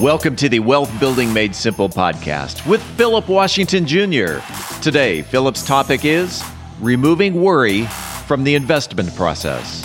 Welcome to the Wealth Building Made Simple podcast with Philip Washington Jr. Today, Philip's topic is removing worry from the investment process.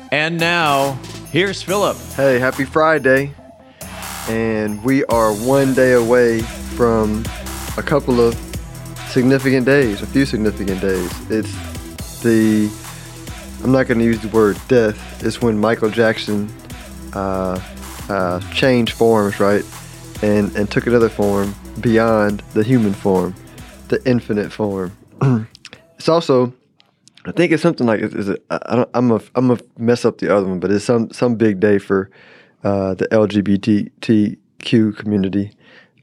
And now, here's Philip. Hey, happy Friday. And we are one day away from a couple of significant days, a few significant days. It's the, I'm not going to use the word death, it's when Michael Jackson uh, uh, changed forms, right? And, and took another form beyond the human form, the infinite form. it's also I think it's something like is it, I am a I'm a mess up the other one, but it's some some big day for uh, the LGBTQ community.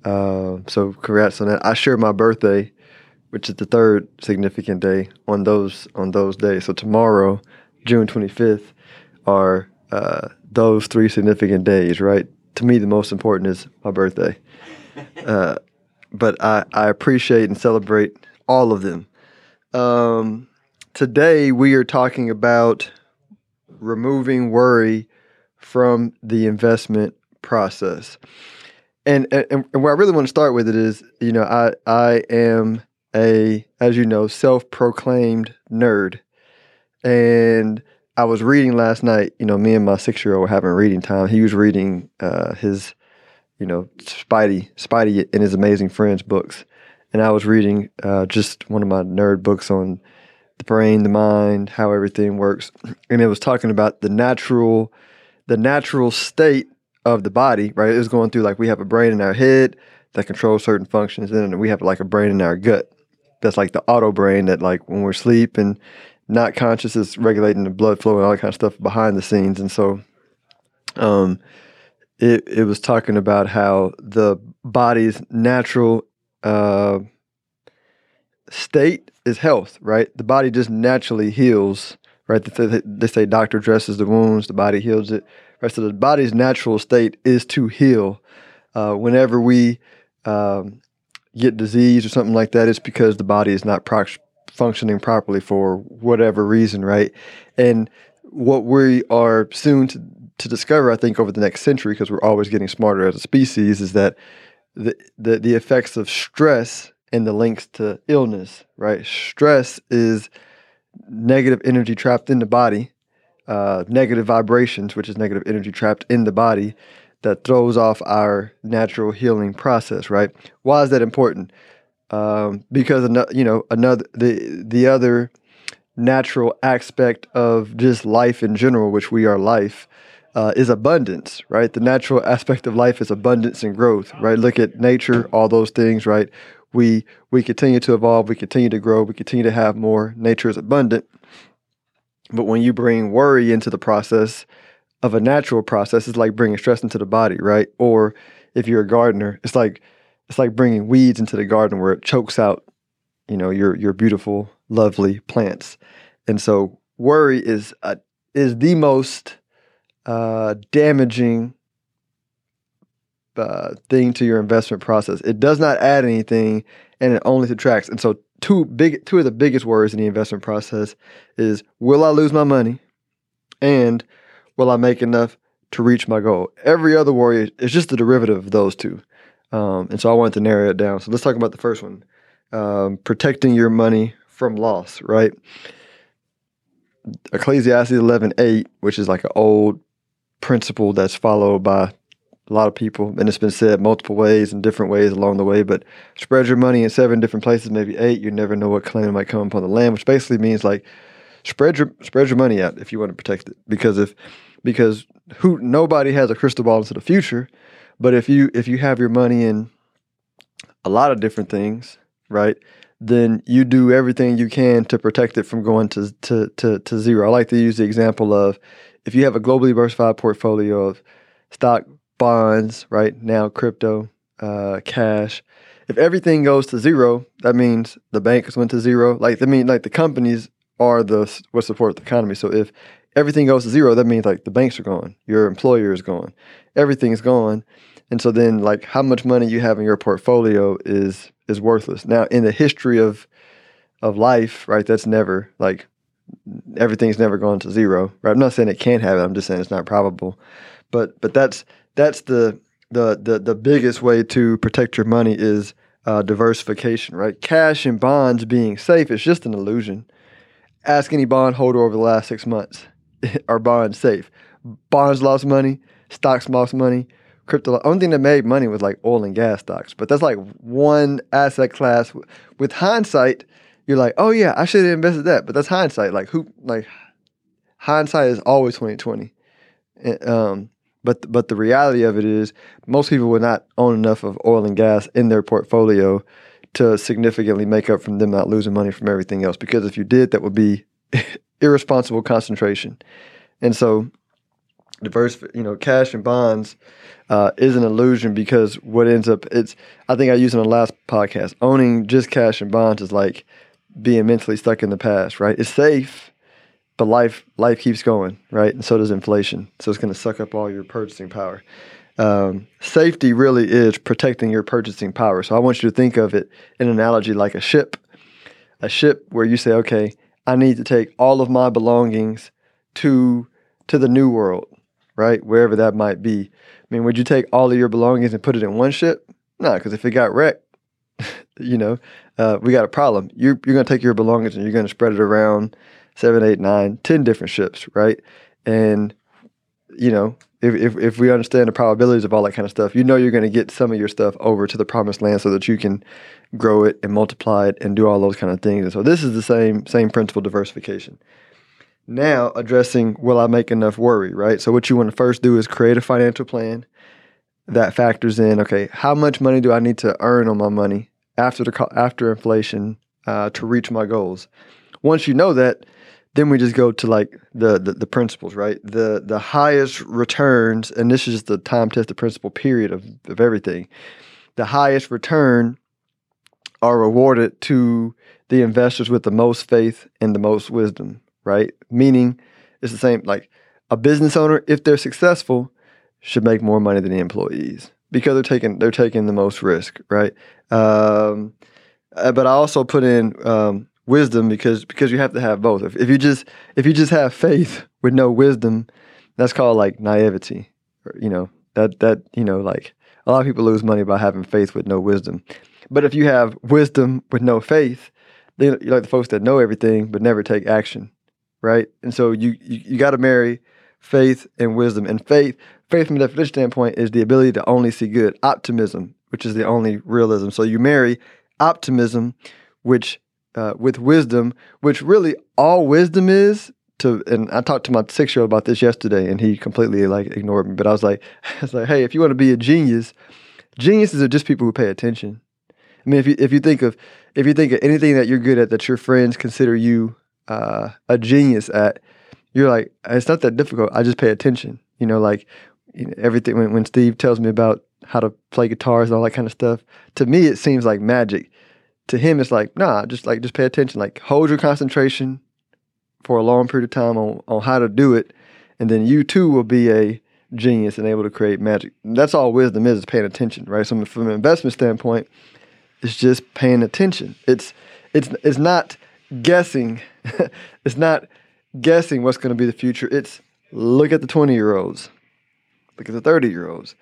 Uh, so congrats on that. I share my birthday, which is the third significant day on those on those days. So tomorrow, June 25th, are uh, those three significant days. Right to me, the most important is my birthday. Uh, but I I appreciate and celebrate all of them. Um, Today, we are talking about removing worry from the investment process. And, and, and where I really want to start with it is, you know, I, I am a, as you know, self proclaimed nerd. And I was reading last night, you know, me and my six year old were having reading time. He was reading uh, his, you know, Spidey, Spidey and his amazing friends books. And I was reading uh, just one of my nerd books on the brain, the mind, how everything works. And it was talking about the natural, the natural state of the body, right? It was going through like we have a brain in our head that controls certain functions, and we have like a brain in our gut. That's like the auto brain that like when we're asleep and not conscious is regulating the blood flow and all that kind of stuff behind the scenes. And so um it it was talking about how the body's natural uh state is health, right? The body just naturally heals, right? They say doctor dresses the wounds, the body heals it. Right, so the body's natural state is to heal. Uh, whenever we um, get disease or something like that, it's because the body is not functioning properly for whatever reason, right? And what we are soon to, to discover, I think, over the next century, because we're always getting smarter as a species, is that the, the, the effects of stress and the links to illness, right? Stress is negative energy trapped in the body, uh, negative vibrations, which is negative energy trapped in the body that throws off our natural healing process, right? Why is that important? Um, because you know another the the other natural aspect of just life in general, which we are life, uh, is abundance, right? The natural aspect of life is abundance and growth, right? Look at nature, all those things, right? We we continue to evolve, we continue to grow, we continue to have more. Nature is abundant. But when you bring worry into the process of a natural process, it's like bringing stress into the body, right? Or if you're a gardener, it's like it's like bringing weeds into the garden where it chokes out, you know, your your beautiful, lovely plants. And so worry is a, is the most uh, damaging uh, thing to your investment process. It does not add anything, and it only subtracts. And so, two big, two of the biggest worries in the investment process is: Will I lose my money? And will I make enough to reach my goal? Every other worry is just the derivative of those two. Um, and so, I wanted to narrow it down. So, let's talk about the first one: um, protecting your money from loss. Right? Ecclesiastes eleven eight, which is like an old principle that's followed by a lot of people, and it's been said multiple ways and different ways along the way, but spread your money in seven different places, maybe eight. You never know what claim might come upon the land, which basically means like spread your spread your money out if you want to protect it. Because if because who nobody has a crystal ball into the future, but if you if you have your money in a lot of different things, right? Then you do everything you can to protect it from going to to to, to zero. I like to use the example of if you have a globally diversified portfolio of stock bonds, right now crypto, uh, cash. if everything goes to zero, that means the banks went to zero. Like I mean, like the companies are the what support the economy. So if everything goes to zero, that means like the banks are gone, your employer is gone, everything's gone, and so then like how much money you have in your portfolio is is worthless. Now in the history of of life, right? That's never like everything's never gone to zero. Right? I'm not saying it can't it. I'm just saying it's not probable. But but that's that's the the the, the biggest way to protect your money is uh, diversification, right? Cash and bonds being safe is just an illusion. Ask any bondholder over the last six months: Are bonds safe? Bonds lost money. Stocks lost money. Crypto. Only thing that made money was like oil and gas stocks, but that's like one asset class. With hindsight, you're like, oh yeah, I should have invested that. But that's hindsight. Like who like hindsight is always twenty twenty. Um, but but the reality of it is most people would not own enough of oil and gas in their portfolio to significantly make up from them not losing money from everything else. Because if you did, that would be irresponsible concentration. And so diverse, you know, cash and bonds uh, is an illusion because what ends up it's I think I used in the last podcast, owning just cash and bonds is like being mentally stuck in the past, right? It's safe, but life life keeps going, right? And so does inflation. So it's going to suck up all your purchasing power. Um, safety really is protecting your purchasing power. So I want you to think of it in an analogy like a ship. A ship where you say, okay, I need to take all of my belongings to to the new world, right? Wherever that might be. I mean, would you take all of your belongings and put it in one ship? No, because if it got wrecked, you know, uh, we got a problem. You're, you're going to take your belongings and you're going to spread it around seven, eight, nine, ten different ships, right? And, you know, if, if, if we understand the probabilities of all that kind of stuff, you know you're going to get some of your stuff over to the promised land so that you can grow it and multiply it and do all those kind of things. And so this is the same same principle diversification. Now addressing will I make enough worry, right? So what you want to first do is create a financial plan that factors in okay, how much money do I need to earn on my money after the after inflation uh, to reach my goals. Once you know that, then we just go to like the, the, the principles, right? The the highest returns, and this is the time tested principle period of, of everything. The highest return are rewarded to the investors with the most faith and the most wisdom, right? Meaning it's the same like a business owner, if they're successful, should make more money than the employees because they're taking they're taking the most risk, right? Um, uh, but I also put in um, wisdom because because you have to have both. If, if you just if you just have faith with no wisdom, that's called like naivety. You know that that you know like a lot of people lose money by having faith with no wisdom. But if you have wisdom with no faith, then you're like the folks that know everything but never take action, right? And so you you, you got to marry faith and wisdom. And faith faith from a definition standpoint is the ability to only see good. Optimism, which is the only realism. So you marry optimism, which uh, with wisdom, which really all wisdom is. To and I talked to my six year old about this yesterday, and he completely like ignored me. But I was like, I was like, hey, if you want to be a genius, geniuses are just people who pay attention. I mean, if you if you think of if you think of anything that you're good at that your friends consider you uh, a genius at, you're like, it's not that difficult. I just pay attention. You know, like you know, everything when, when Steve tells me about how to play guitars and all that kind of stuff, to me it seems like magic. To him, it's like, nah, just like just pay attention. Like hold your concentration for a long period of time on, on how to do it, and then you too will be a genius and able to create magic. That's all wisdom is, is paying attention, right? So from an investment standpoint, it's just paying attention. It's it's it's not guessing. it's not guessing what's going to be the future. It's look at the 20 year olds look at the 30 year olds.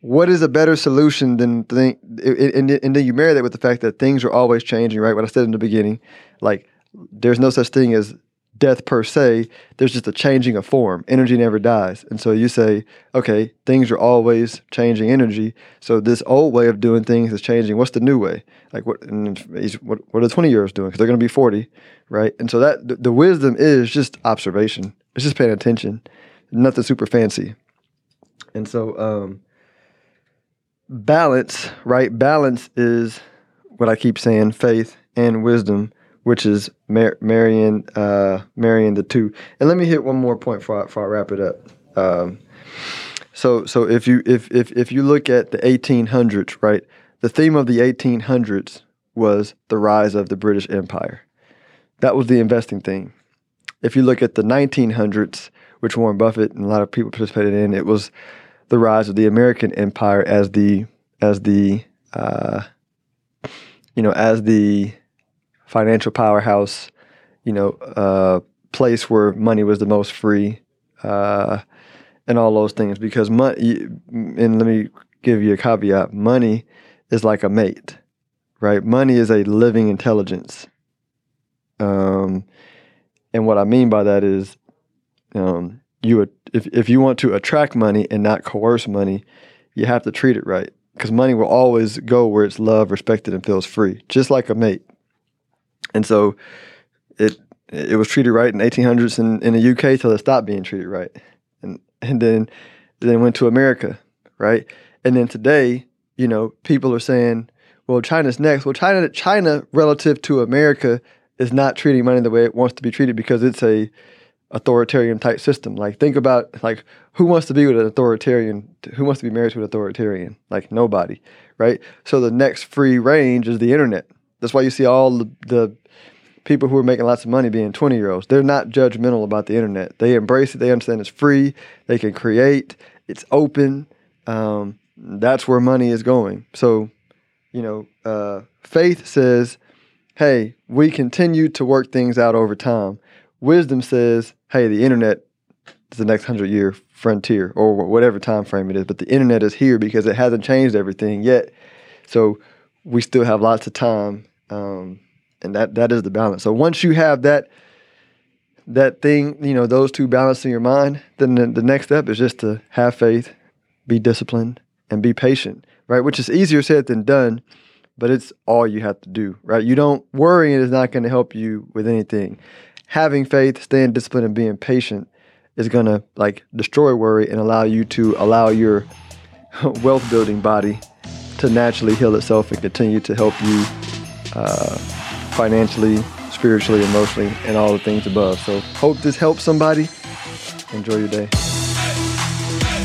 What is a better solution than think, and, and then you marry that with the fact that things are always changing, right? What I said in the beginning, like there's no such thing as death per se. There's just a changing of form. Energy never dies. And so you say, okay, things are always changing energy. So this old way of doing things is changing. What's the new way? Like what? what, what are the 20 year olds doing? Because they're going to be 40, right? And so that the, the wisdom is just observation. It's just paying attention. Nothing super fancy. And so um, balance, right? Balance is what I keep saying, faith and wisdom, which is mar- marrying uh, marrying the two. And let me hit one more point before I, before I wrap it up. Um, so so if you if if if you look at the 1800s, right? the theme of the 1800s was the rise of the British Empire. That was the investing theme. If you look at the 1900s, which Warren Buffett and a lot of people participated in, it was the rise of the American empire as the as the uh, you know as the financial powerhouse, you know, uh, place where money was the most free, uh, and all those things. Because money, and let me give you a caveat: money is like a mate, right? Money is a living intelligence. Um, and what I mean by that is, um, you if if you want to attract money and not coerce money, you have to treat it right because money will always go where it's loved, respected, and feels free, just like a mate. And so, it it was treated right in 1800s in, in the UK till it stopped being treated right, and and then then went to America, right? And then today, you know, people are saying, well, China's next. Well, China China relative to America is not treating money the way it wants to be treated because it's a authoritarian type system. Like think about like who wants to be with an authoritarian? Who wants to be married to an authoritarian? Like nobody, right? So the next free range is the internet. That's why you see all the, the people who are making lots of money being 20 year olds. They're not judgmental about the internet. They embrace it. They understand it's free. They can create. It's open. Um, that's where money is going. So, you know, uh, faith says, hey, we continue to work things out over time. Wisdom says, hey, the internet is the next hundred year frontier or whatever time frame it is, but the internet is here because it hasn't changed everything yet. So we still have lots of time, um, and that that is the balance. So once you have that that thing, you know, those two balanced in your mind, then the, the next step is just to have faith, be disciplined, and be patient, right? Which is easier said than done, but it's all you have to do, right? You don't worrying it's not going to help you with anything having faith, staying disciplined, and being patient is gonna like destroy worry and allow you to allow your wealth building body to naturally heal itself and continue to help you uh, financially, spiritually, emotionally, and all the things above. So, hope this helps somebody. Enjoy your day.